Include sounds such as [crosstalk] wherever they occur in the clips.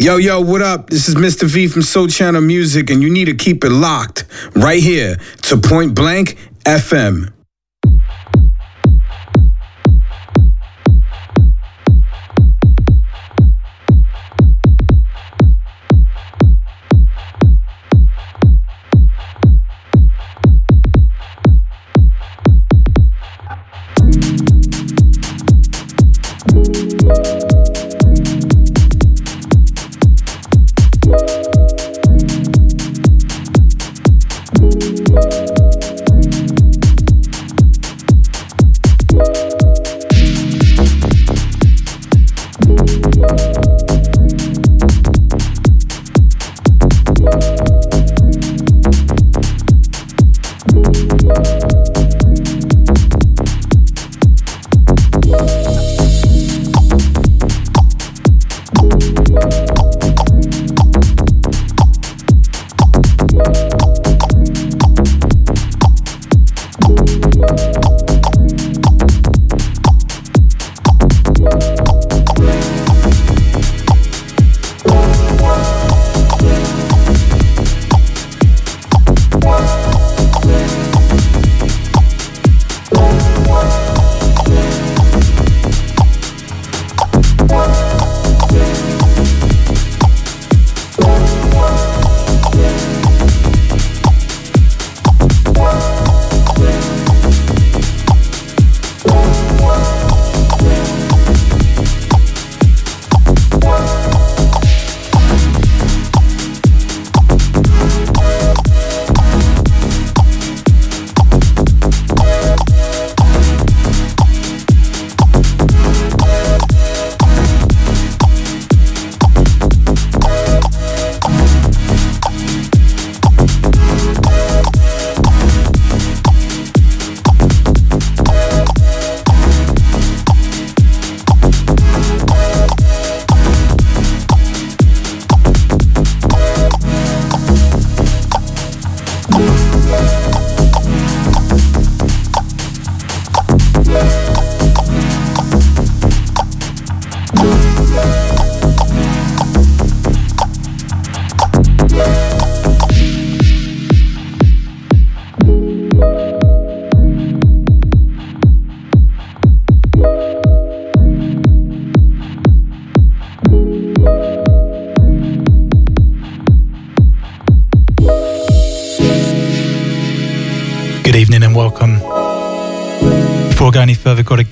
Yo, yo, what up? This is Mr. V from Soul Channel Music, and you need to keep it locked right here to Point Blank FM.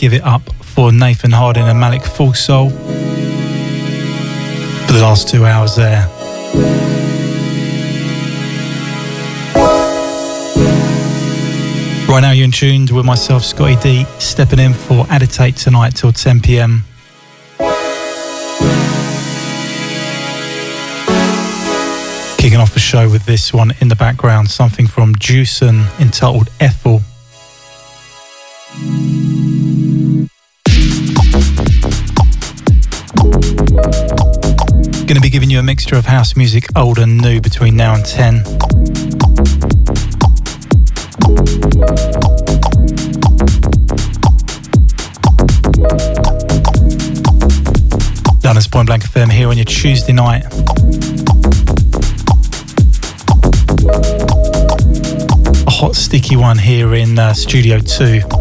Give it up for Nathan Harding and Malik Full Soul for the last two hours there. Right now, you're in tuned with myself, Scottie D, stepping in for Aditate tonight till 10 pm. Kicking off the show with this one in the background, something from Juicen entitled Ethel. Of house music, old and new, between now and 10. Done as Point Blank FM here on your Tuesday night. A hot, sticky one here in uh, Studio 2.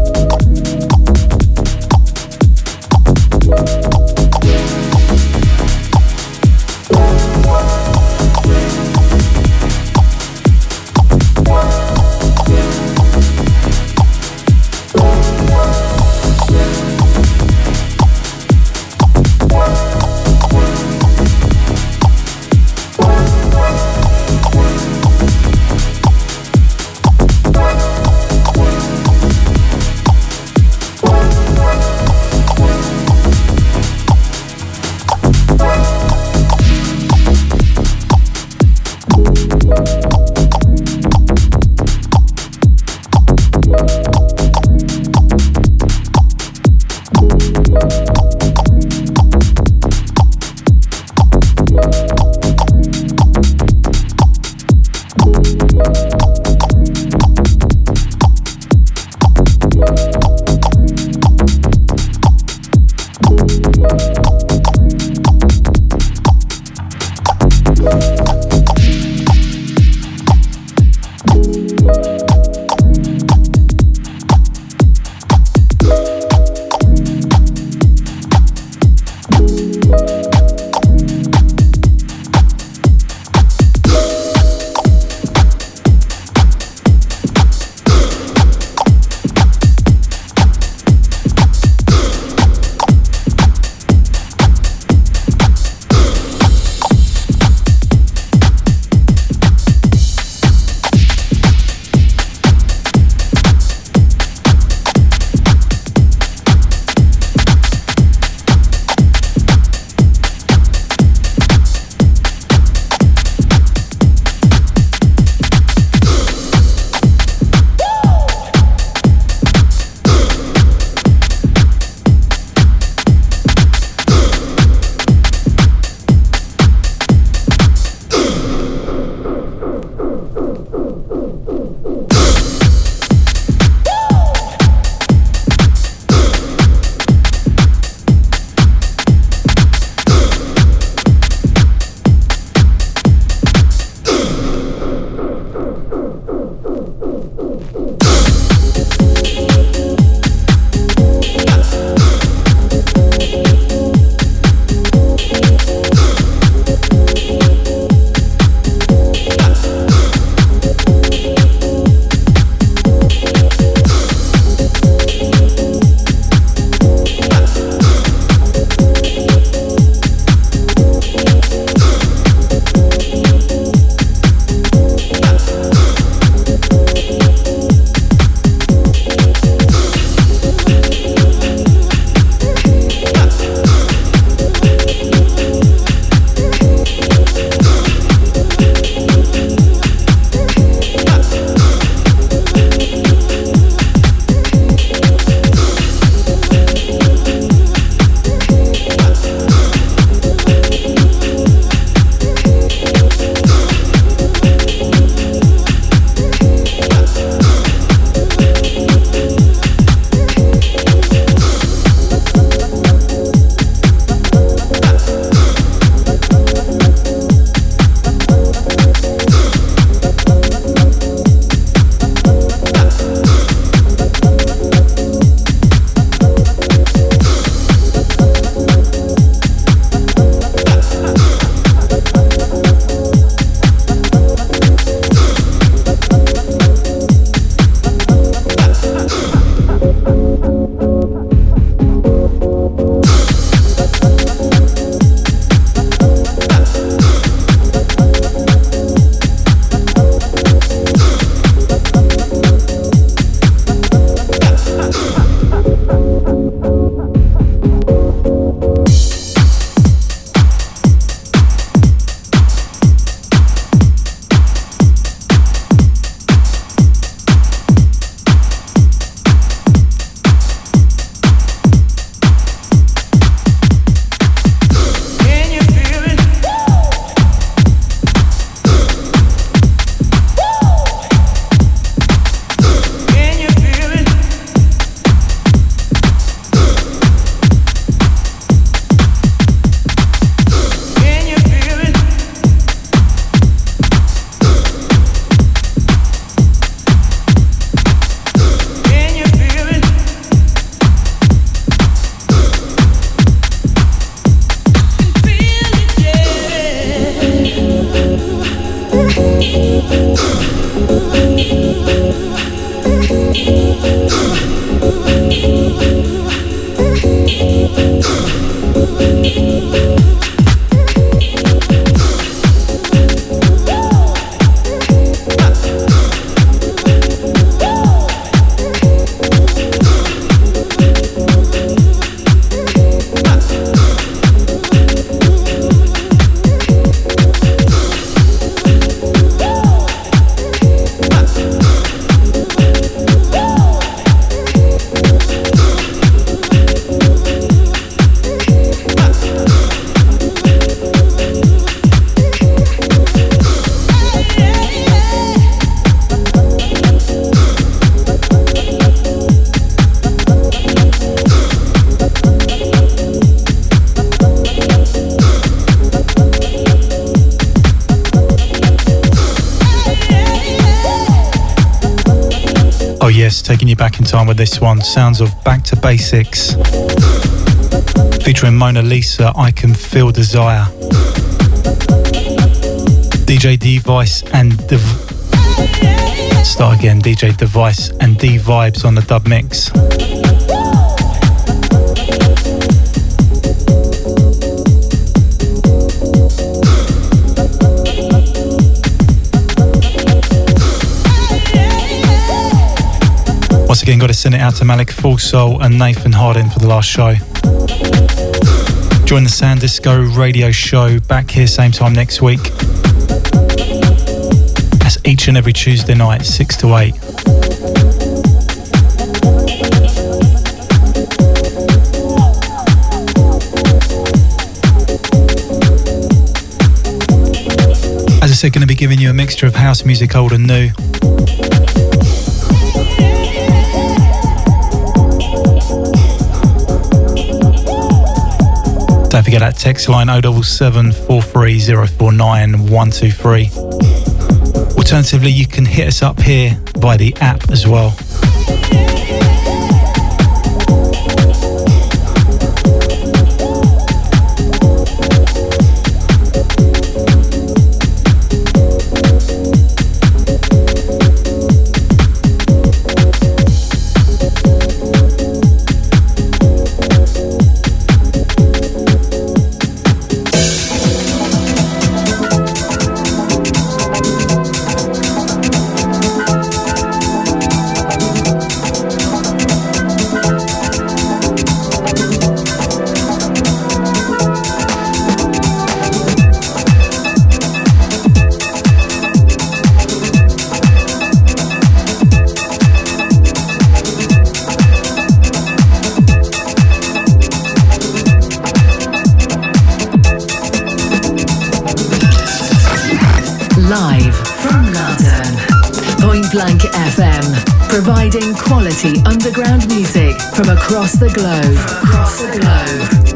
This one. Sounds of Back to Basics. [sighs] Featuring Mona Lisa, I Can Feel Desire. DJ Device and Dev- Start again, DJ Device and D Vibes on the dub mix. Once again, got to send it out to Malik Full Soul and Nathan Harding for the last show. Join the Sand Disco radio show back here same time next week. That's each and every Tuesday night, 6 to 8. As I said, going to be giving you a mixture of house music, old and new. Don't forget that text line 077 123. Alternatively, you can hit us up here via the app as well. Providing quality underground music from across the globe. Across the globe.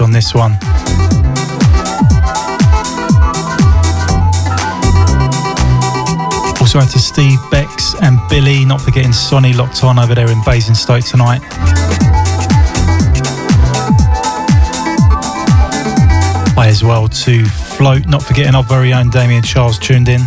On this one. Also out to Steve Bex and Billy, not forgetting Sonny locked on over there in Basingstoke tonight. Hi as well to Float, not forgetting our very own Damien Charles tuned in.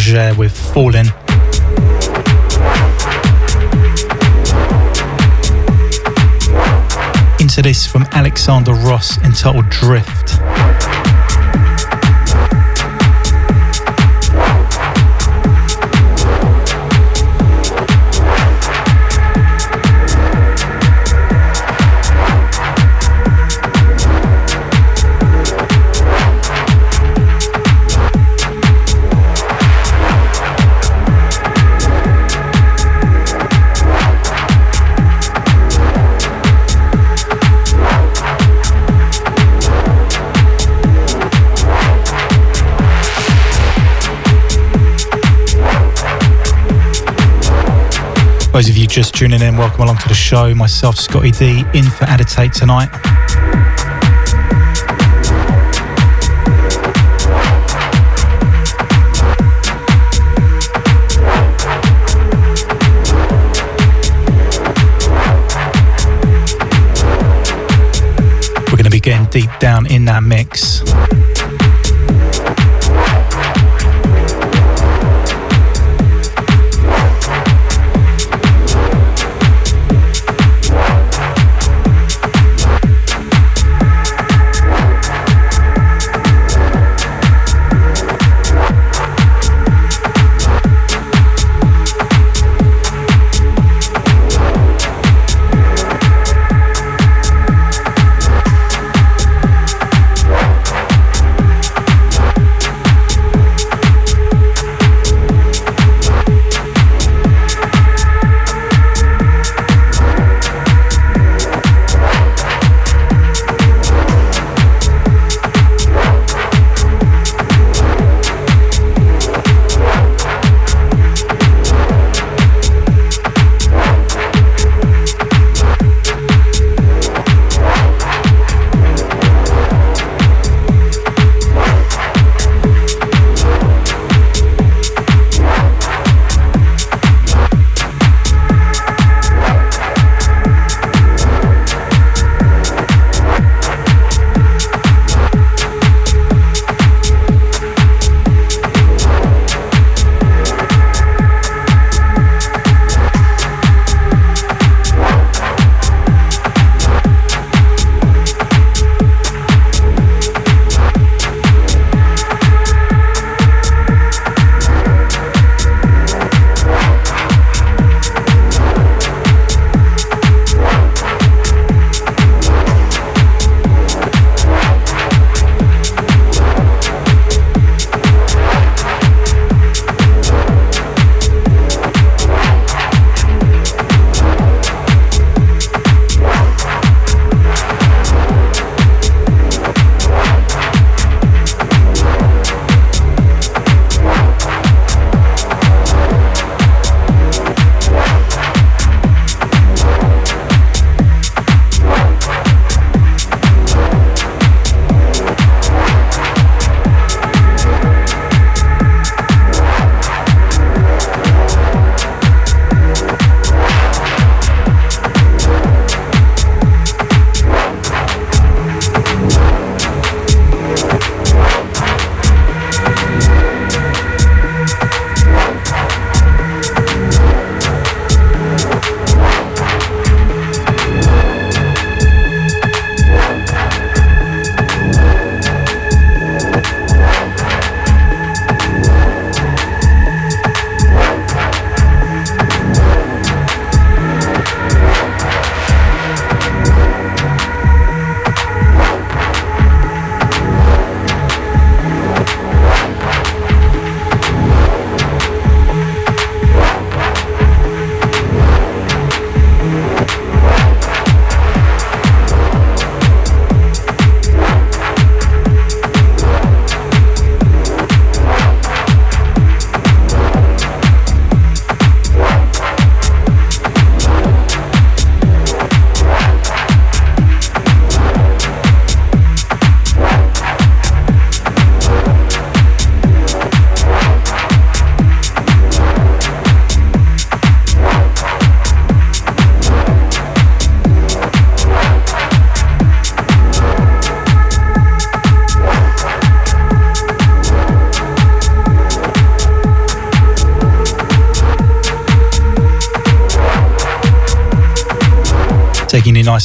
Roger with Falling. Into this from Alexander Ross entitled Drift. Just tuning in, welcome along to the show. Myself, Scottie D, in for Aditate tonight.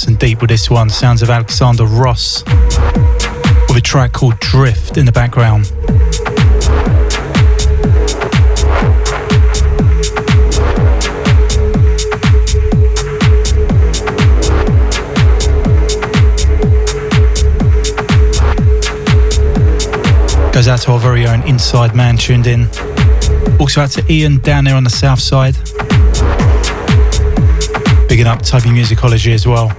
And deep with this one. Sounds of Alexander Ross with a track called Drift in the background. Goes out to our very own Inside Man tuned in. Also out to Ian down there on the south side. Bigging up Toby Musicology as well.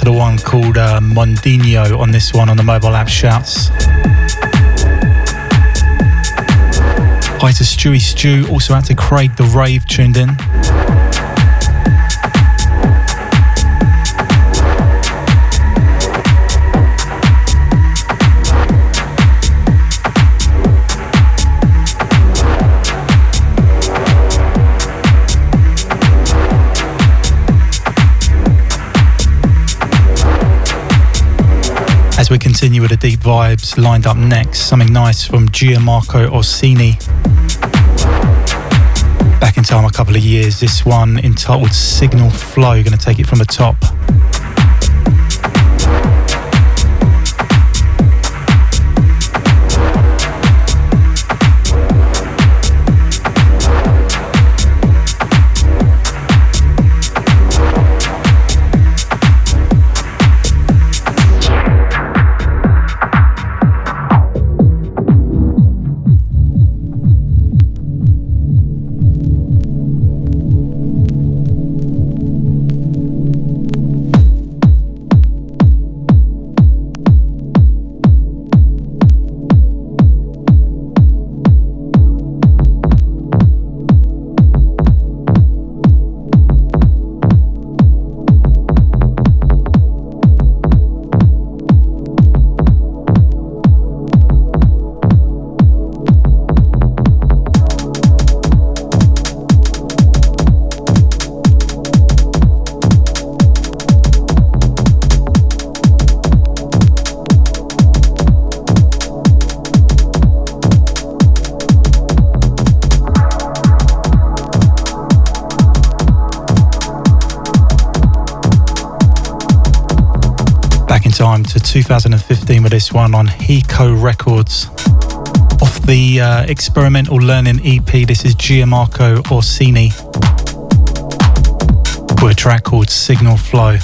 To the one called uh, Mondino on this one on the mobile app shouts. Hi to Stewie Stew, also out to Craig the Rave tuned in. We continue with the deep vibes lined up next. Something nice from Gianmarco Orsini. Back in time a couple of years. This one entitled Signal Flow. Going to take it from the top. One on Hiko Records. Off the uh, Experimental Learning EP, this is Gianmarco Orsini with a track called Signal Flow.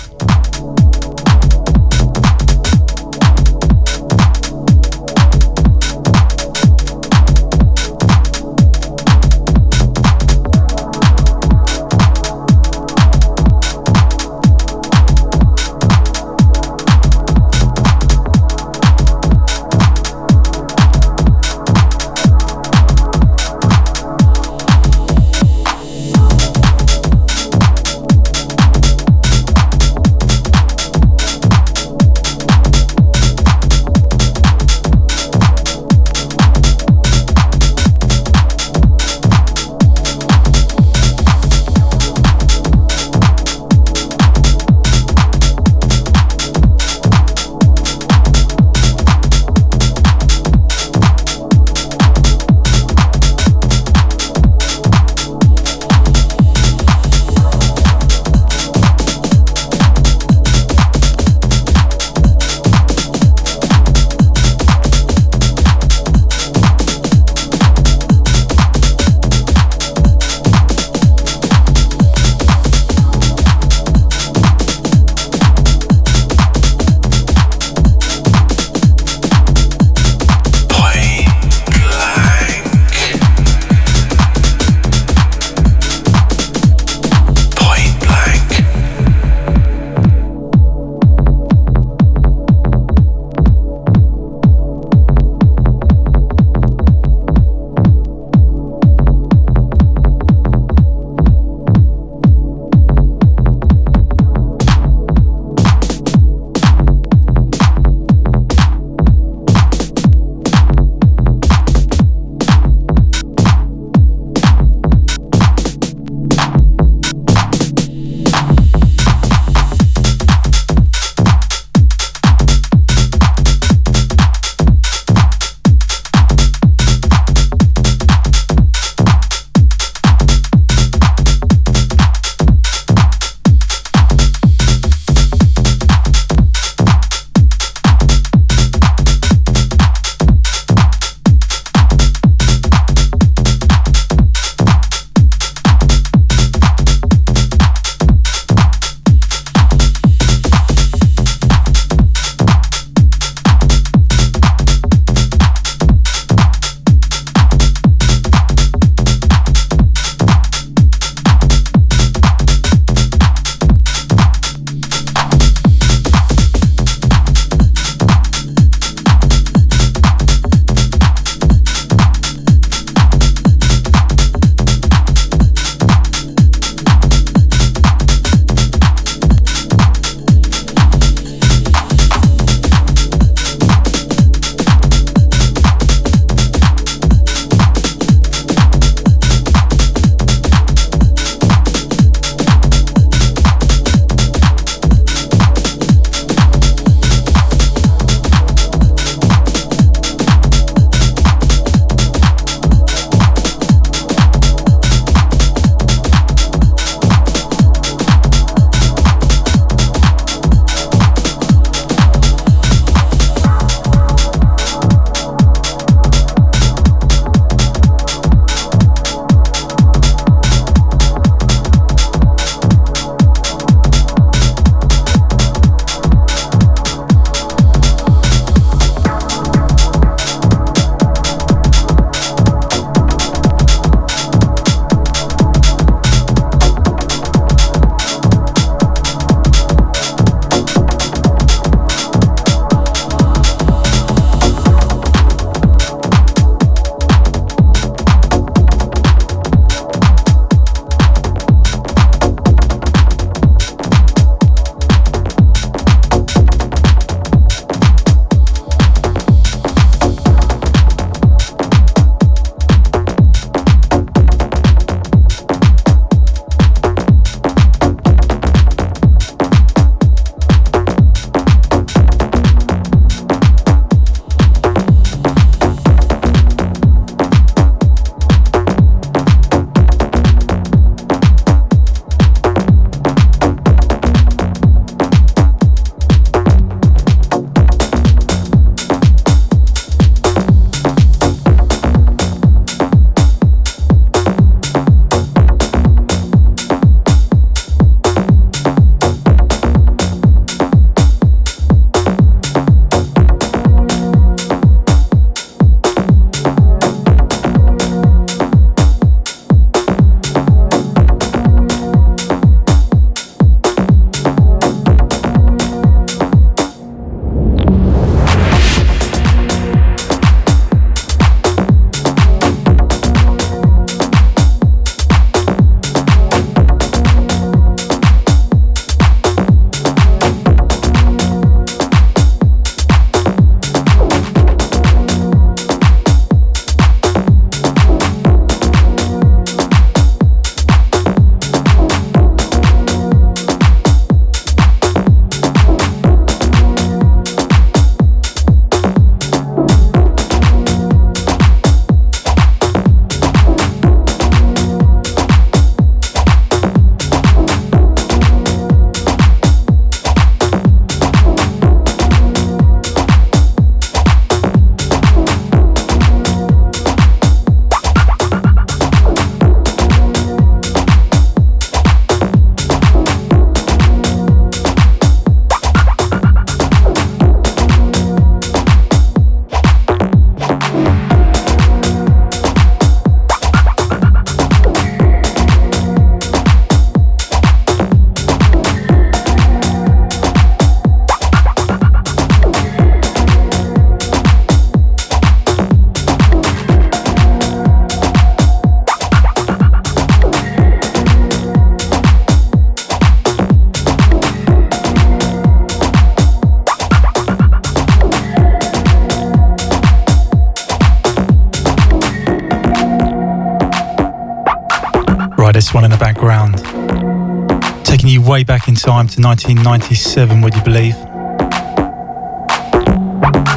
Time to 1997, would you believe?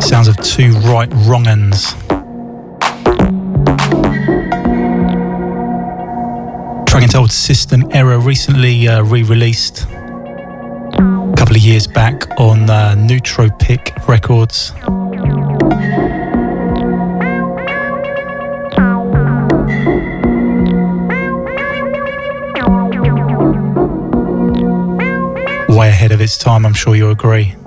Sounds of two right wrong ends. Track entitled System Error, recently uh, re released a couple of years back on uh, Nootropic Records. Ahead of its time, I'm sure you'll agree.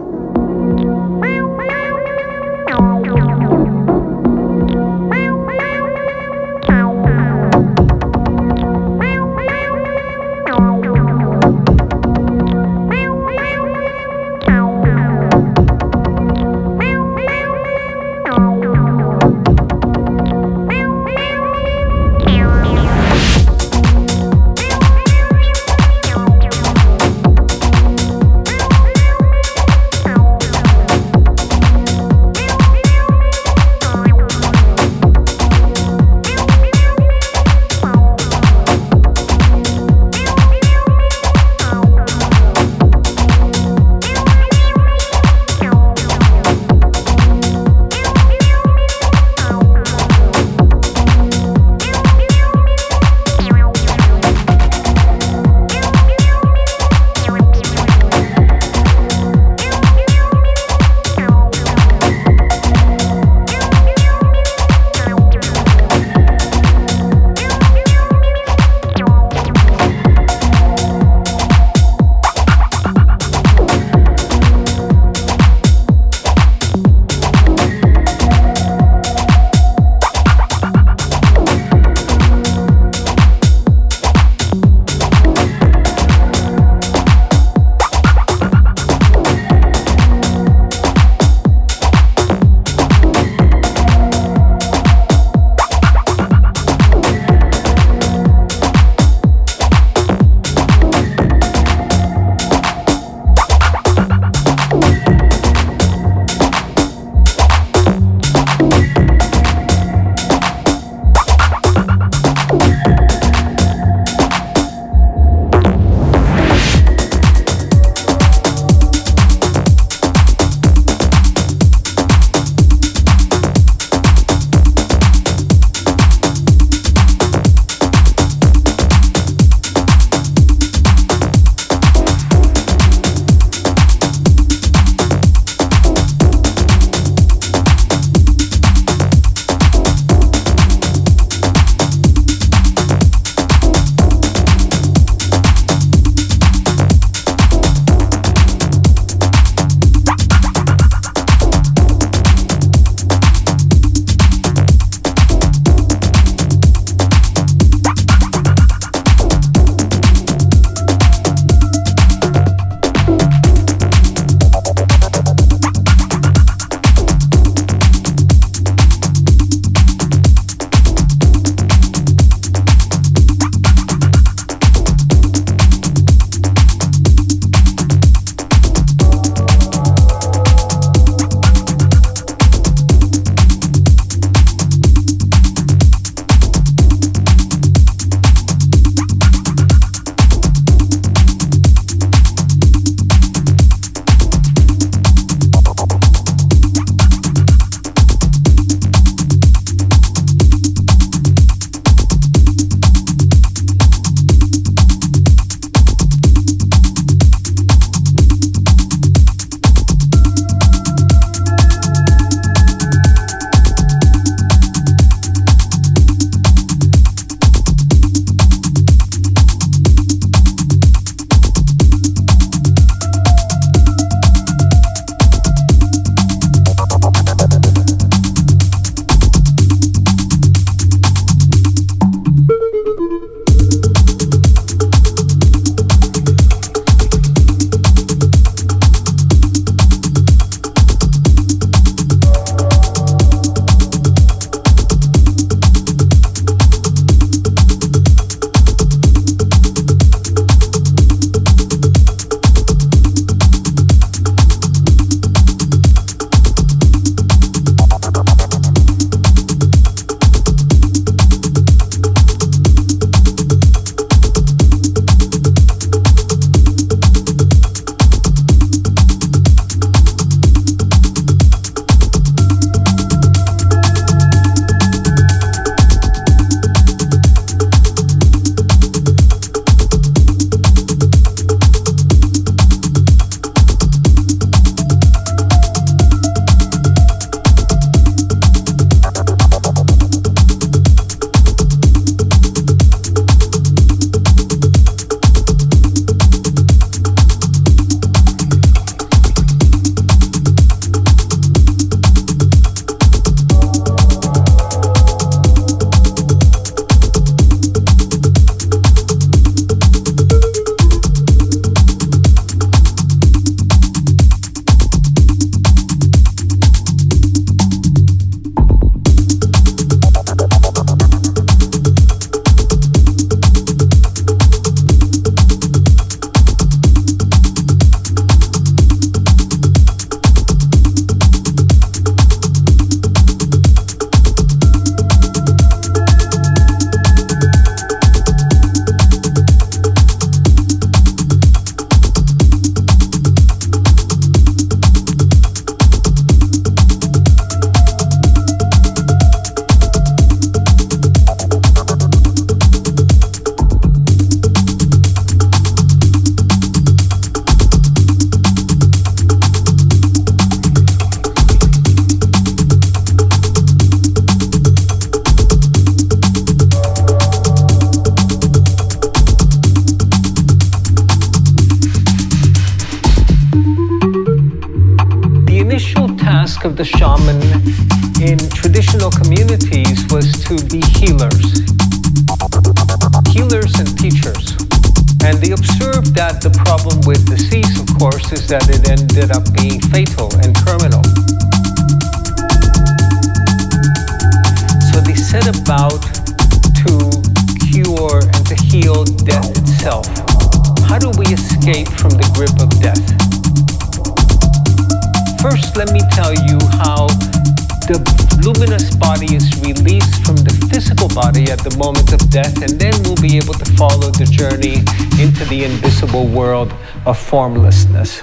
of formlessness.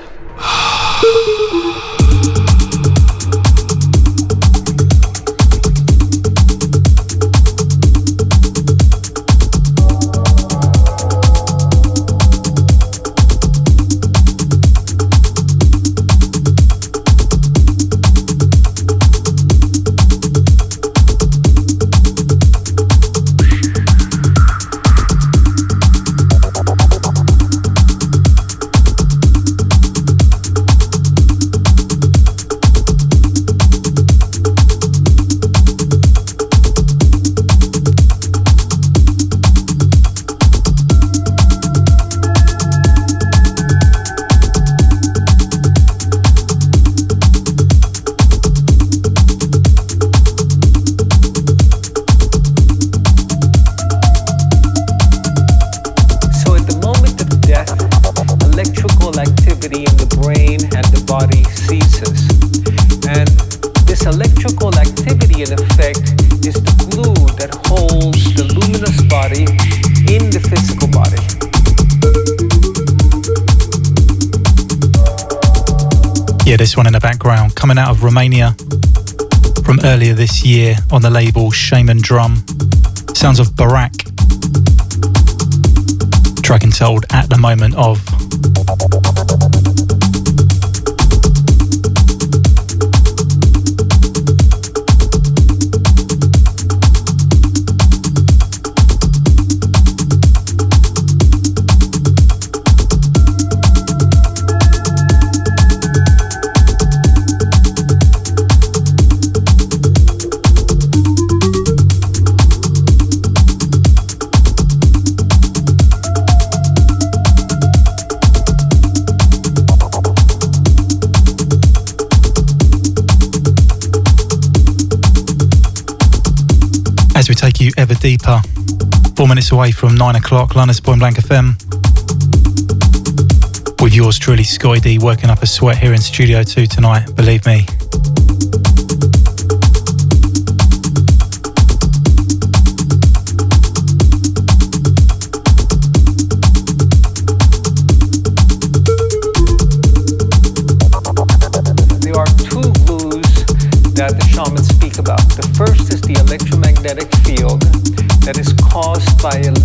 body in the physical body. Yeah, this one in the background coming out of Romania from earlier this year on the label Shaman Drum. Sounds of Barak. Track entitled At the Moment of deeper. Four minutes away from nine o'clock, London's Point Blank FM. With yours truly, Scottie D, working up a sweat here in Studio 2 tonight, believe me. by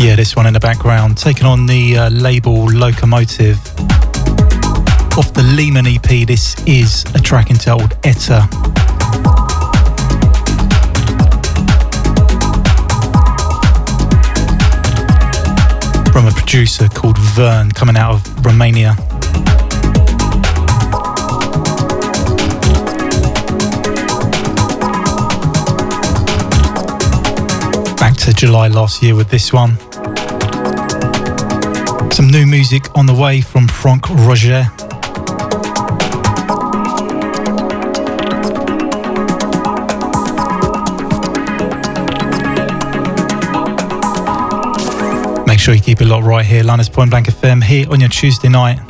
Yeah, this one in the background, taking on the uh, label Locomotive. Off the Lehman EP, this is a track entitled Etta. From a producer called Vern coming out of Romania. Back to July last year with this one. Some new music on the way from Franck Roger. Make sure you keep it locked right here, London's Point Blank FM, here on your Tuesday night.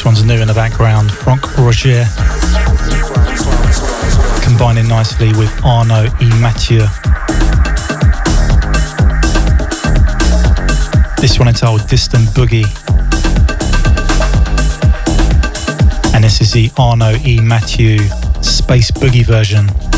This one's new in the background. Franck Roger combining nicely with Arno E. Mathieu. This one entitled Distant Boogie. And this is the Arno E. Mathieu Space Boogie version.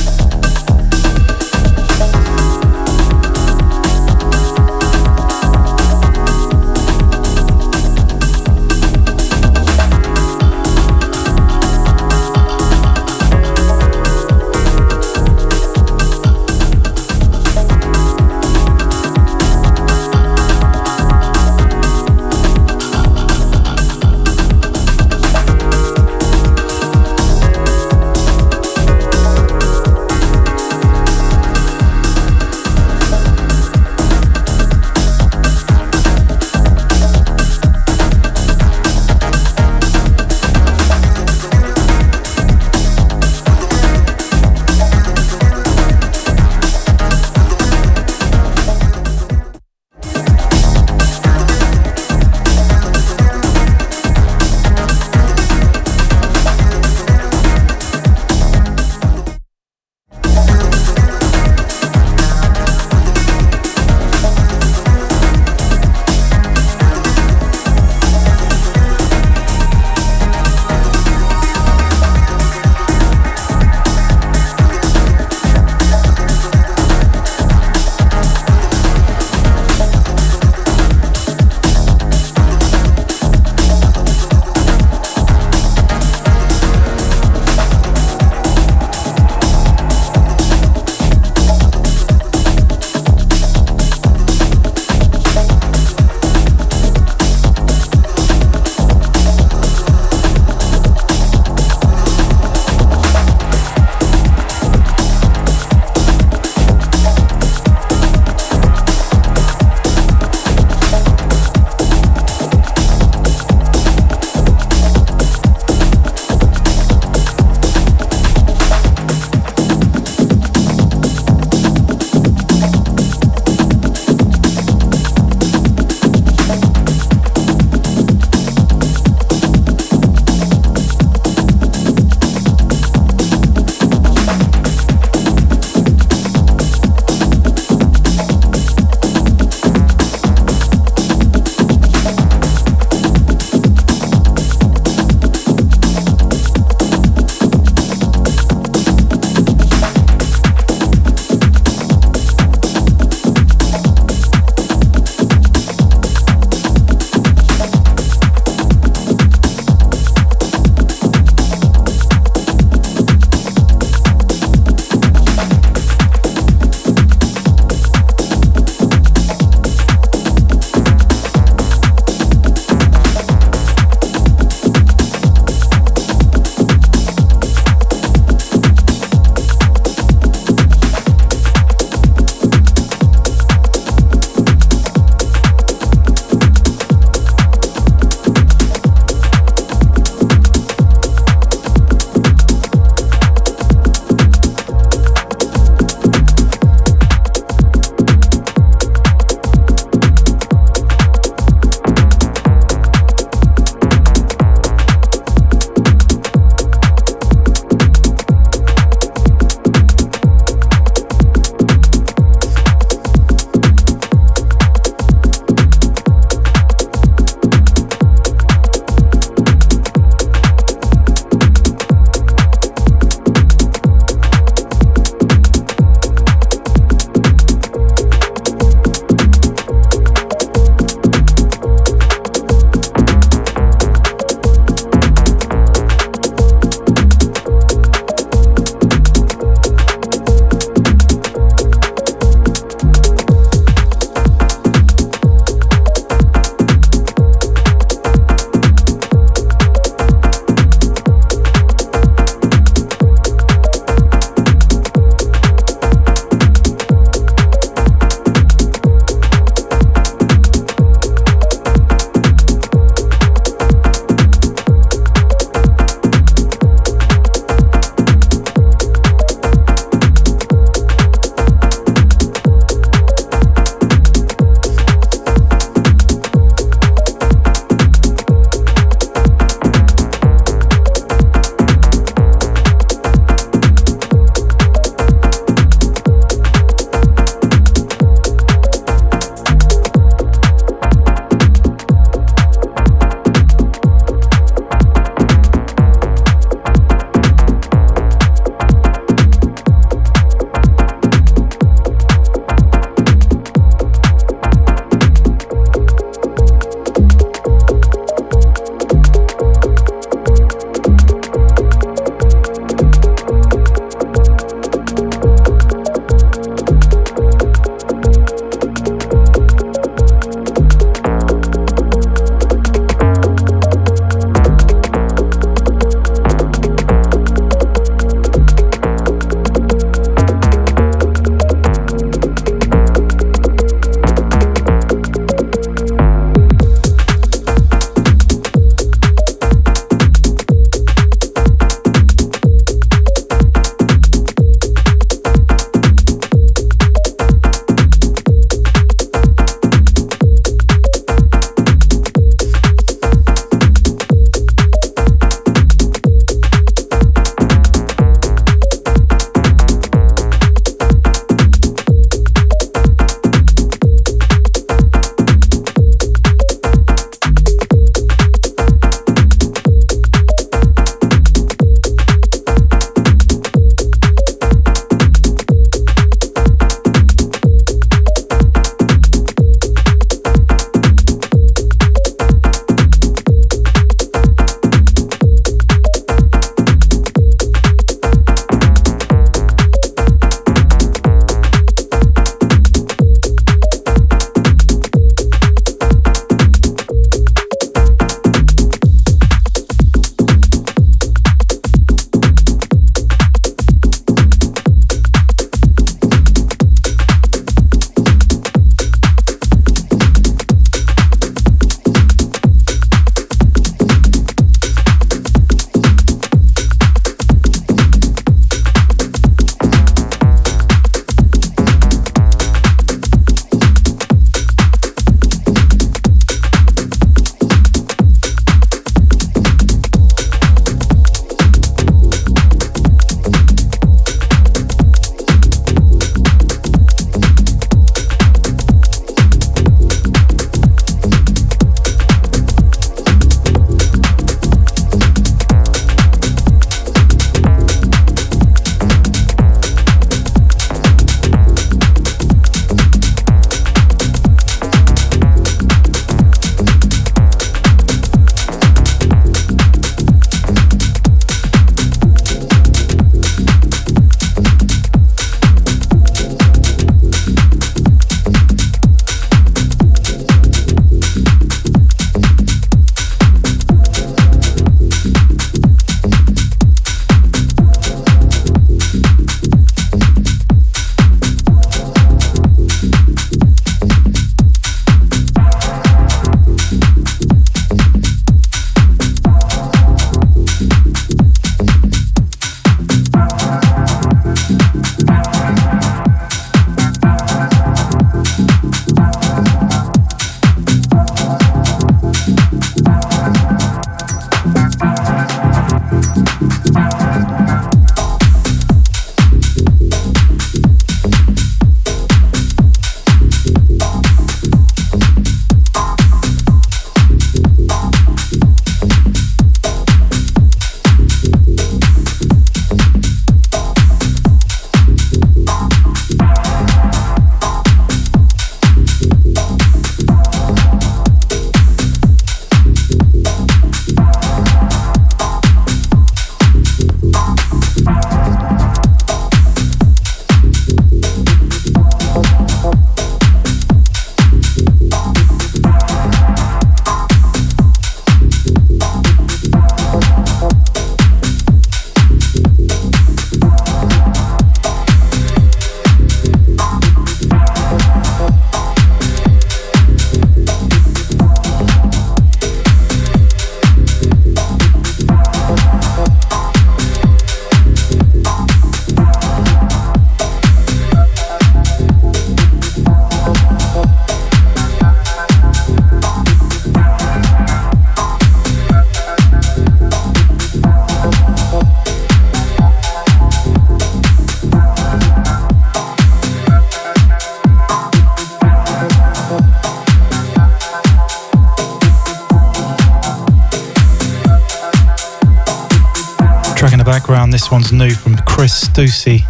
Stussy,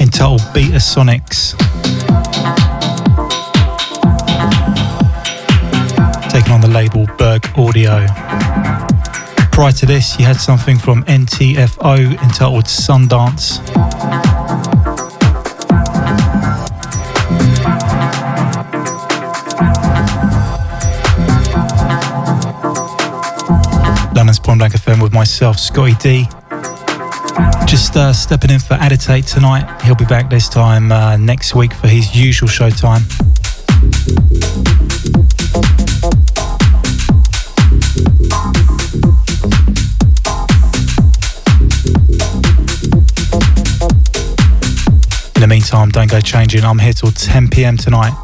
entitled Beta Sonics. Taken on the label Berg Audio. Prior to this, you had something from NTFO entitled Sundance. London's Point Blank FM with myself, Scottie D. Just uh, stepping in for Aditate tonight. He'll be back this time uh, next week for his usual show time. In the meantime, don't go changing. I'm here till 10 pm tonight.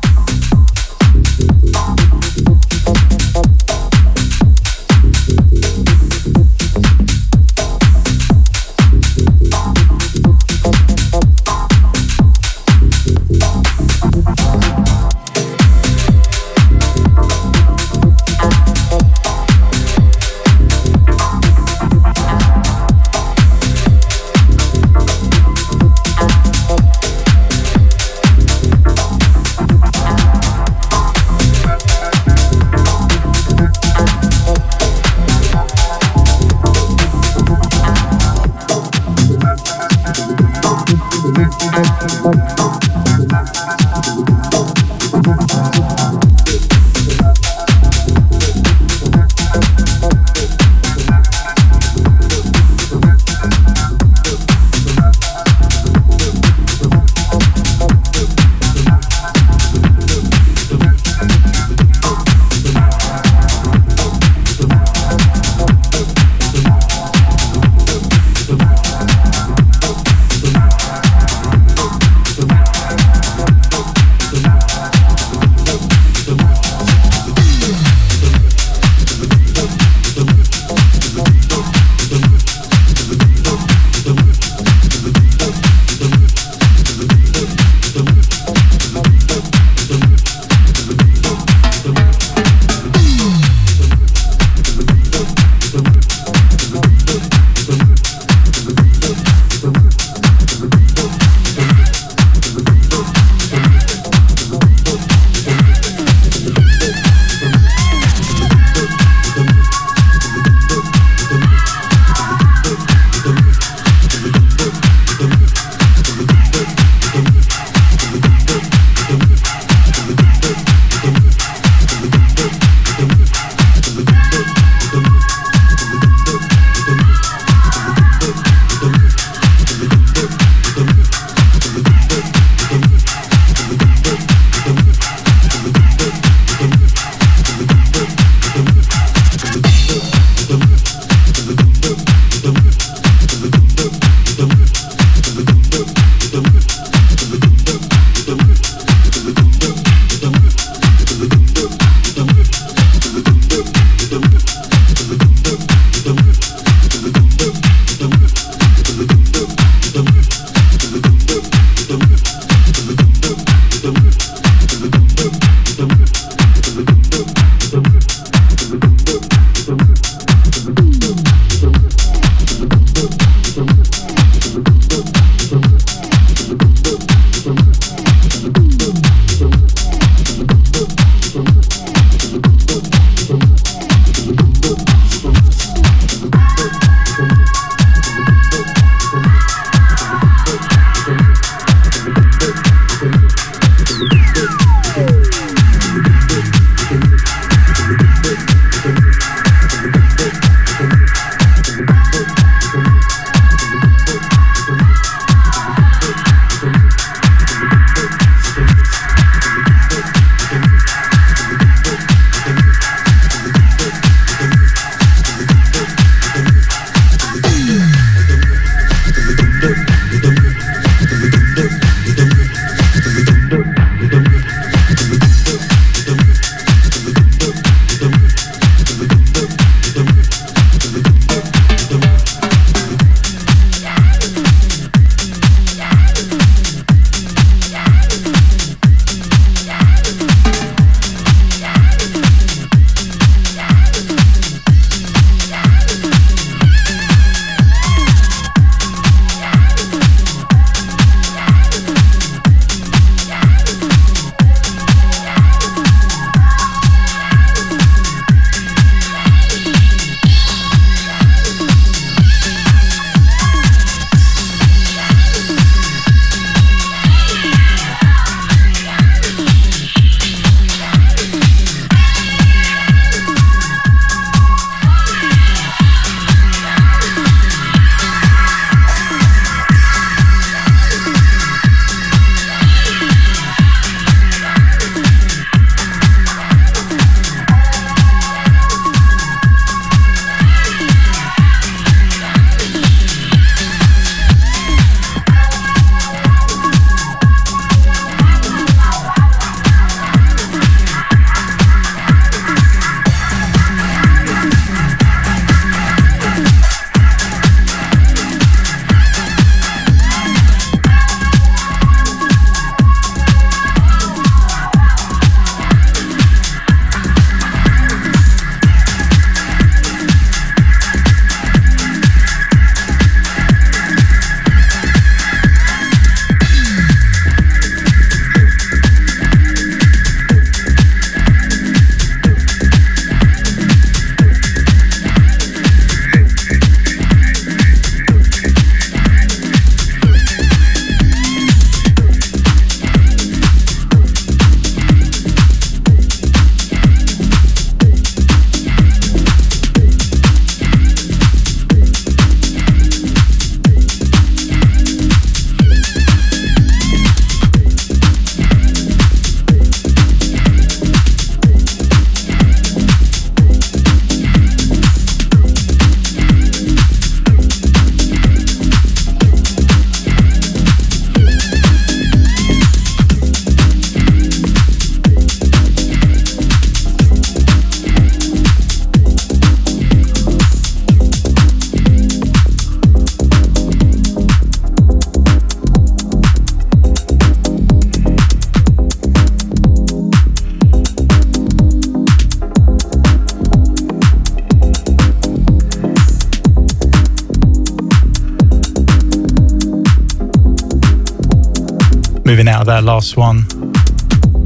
That last one.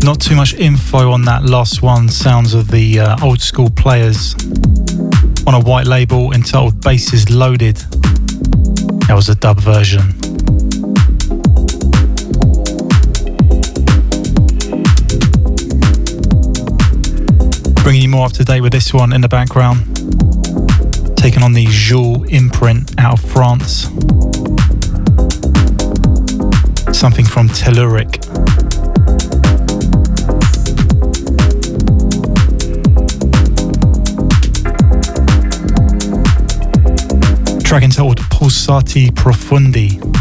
Not too much info on that last one. Sounds of the uh, old school players on a white label entitled Bases Loaded. That was a dub version. Bringing you more up to date with this one in the background. Taking on the Joule imprint out of France. Something from Telluric. track entitled Pulsati Profundi.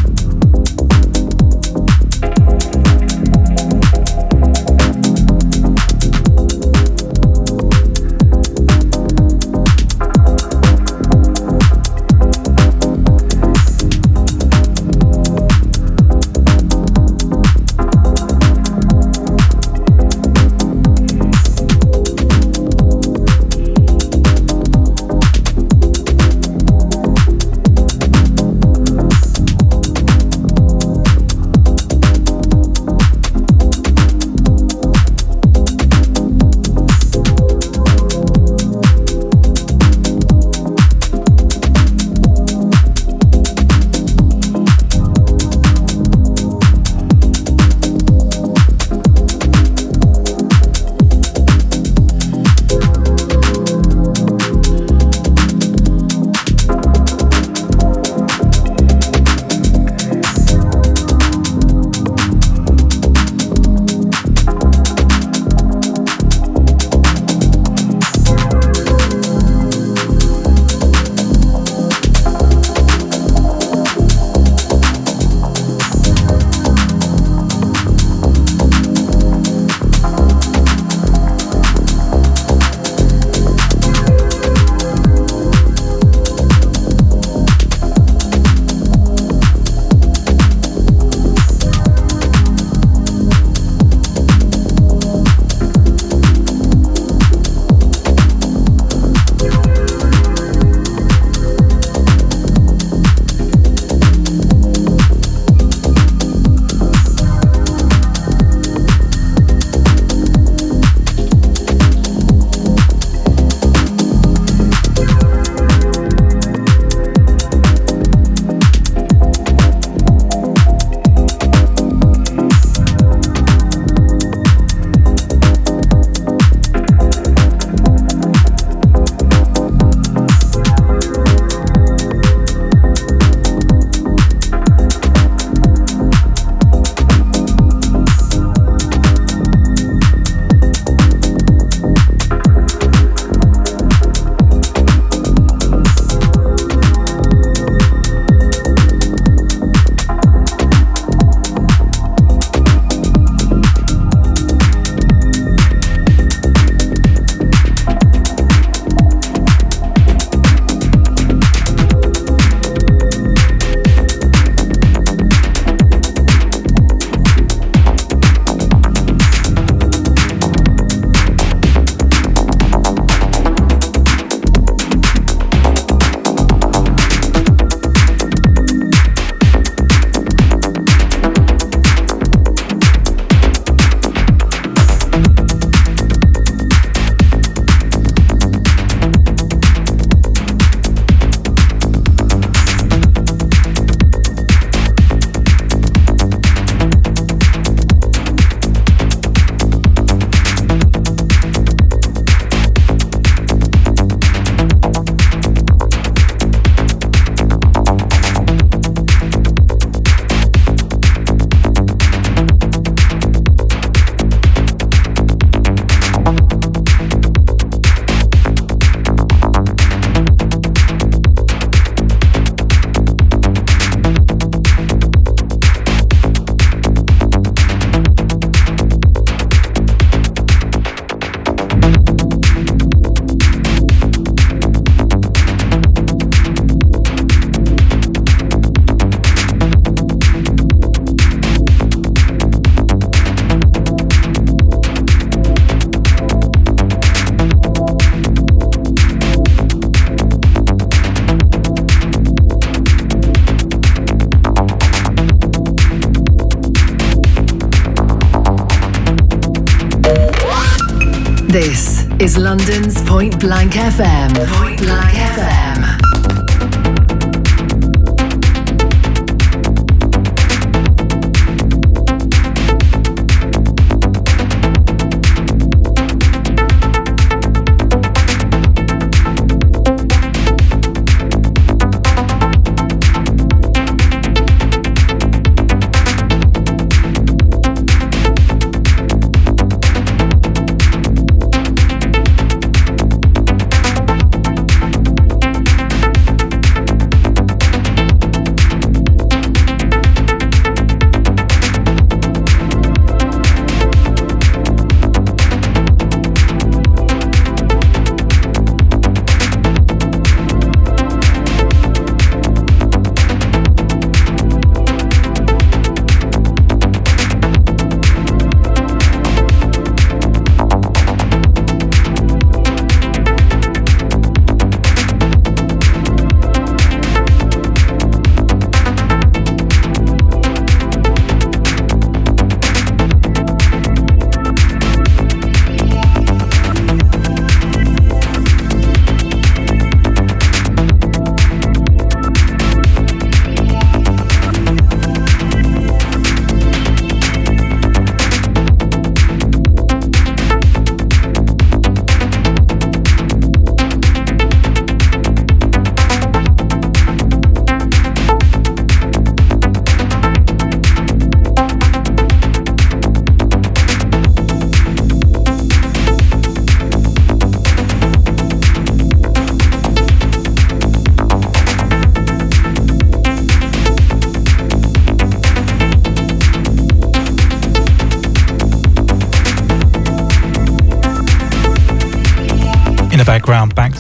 Point Blank FM. Point Blank FM.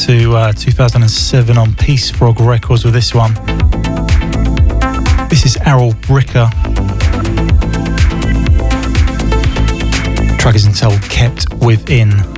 To uh, 2007 on Peace Frog Records with this one. This is Errol Bricker. Track is entitled Kept Within.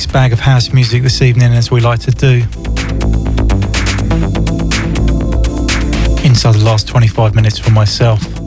Mixed bag of house music this evening, as we like to do. Inside the last 25 minutes for myself.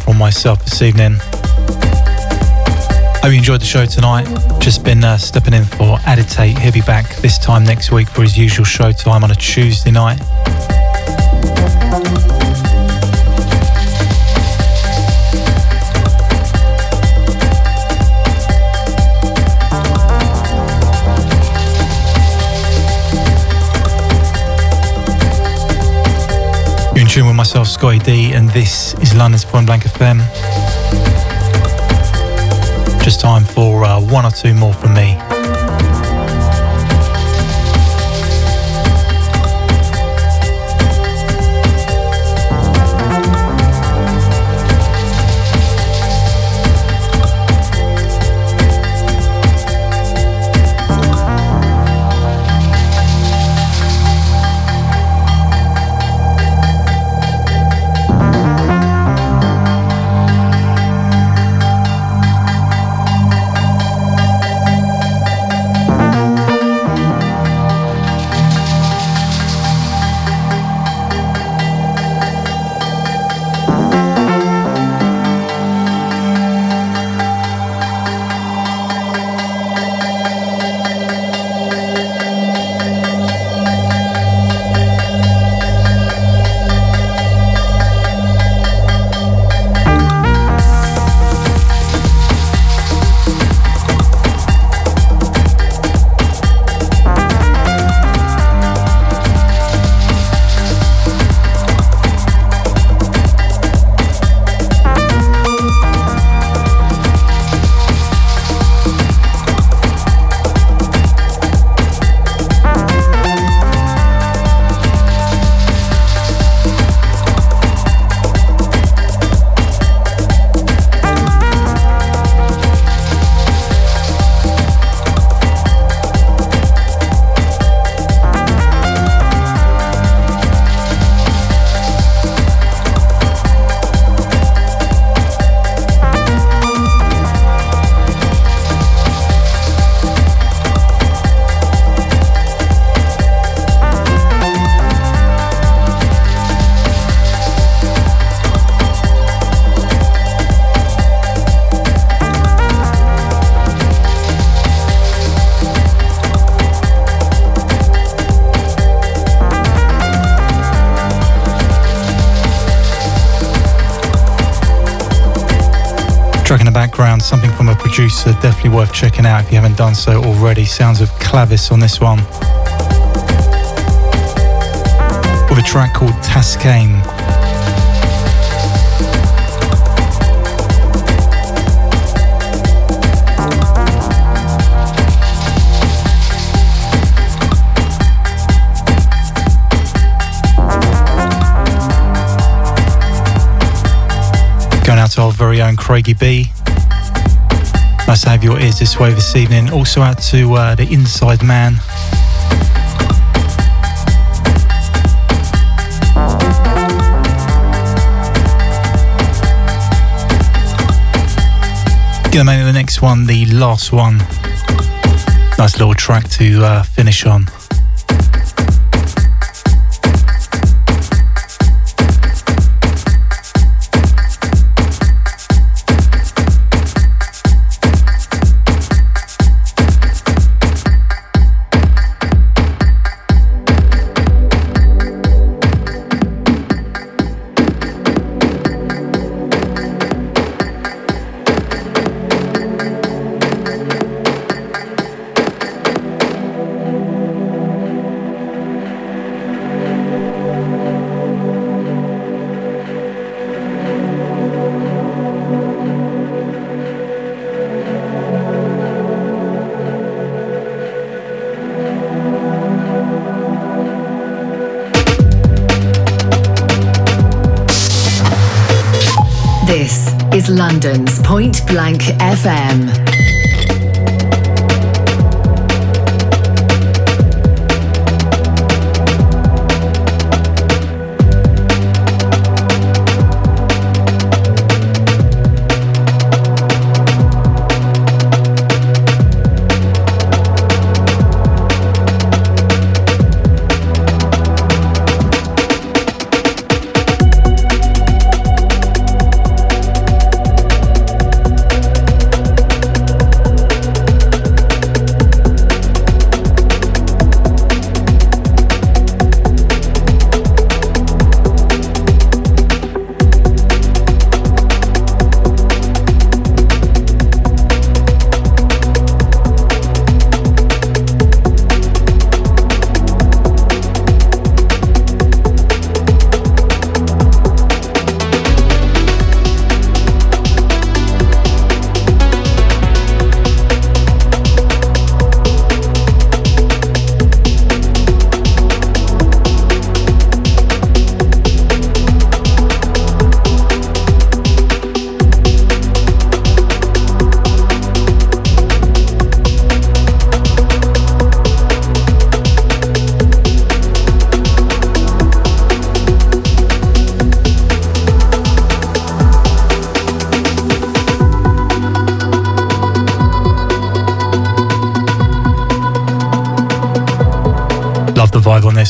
From myself this evening. Hope you enjoyed the show tonight. Just been uh, stepping in for Aditate. He'll be back this time next week for his usual show time on a Tuesday night. Tune with myself, Scottie D, and this is London's Point Blank FM. Just time for uh, one or two more from me. Something from a producer definitely worth checking out if you haven't done so already. Sounds of Clavis on this one. With a track called Tascane. Going out to our very own Craigie B. Nice to have your ears this way this evening. Also out to uh, the Inside Man. Gonna make the next one the last one. Nice little track to uh, finish on.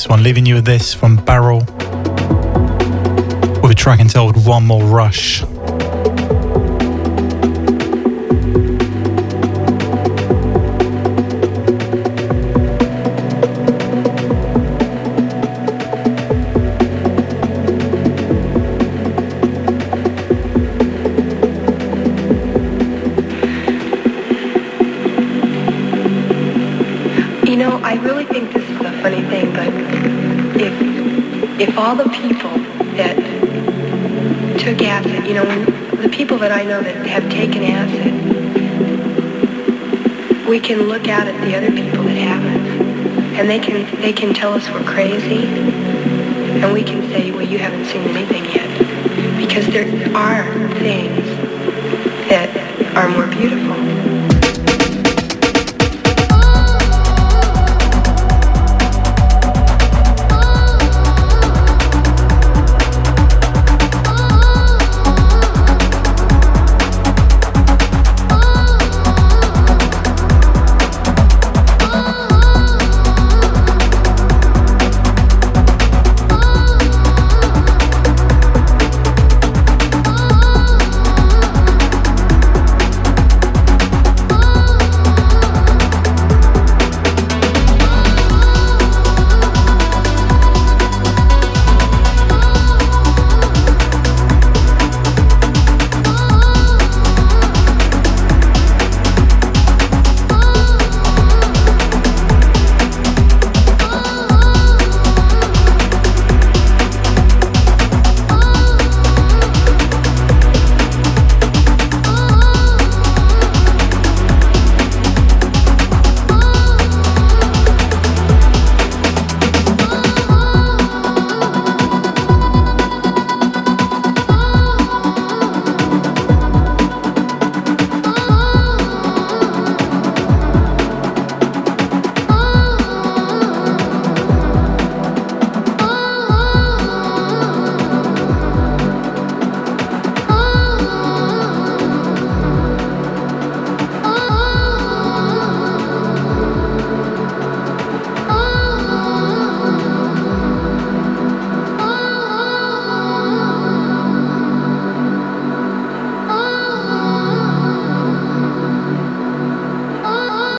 This one. Leaving you with this from Barrel with a track entitled One More Rush. That have taken acid, we can look out at the other people that haven't, and they can they can tell us we're crazy, and we can say, well, you haven't seen anything yet, because there are things that are more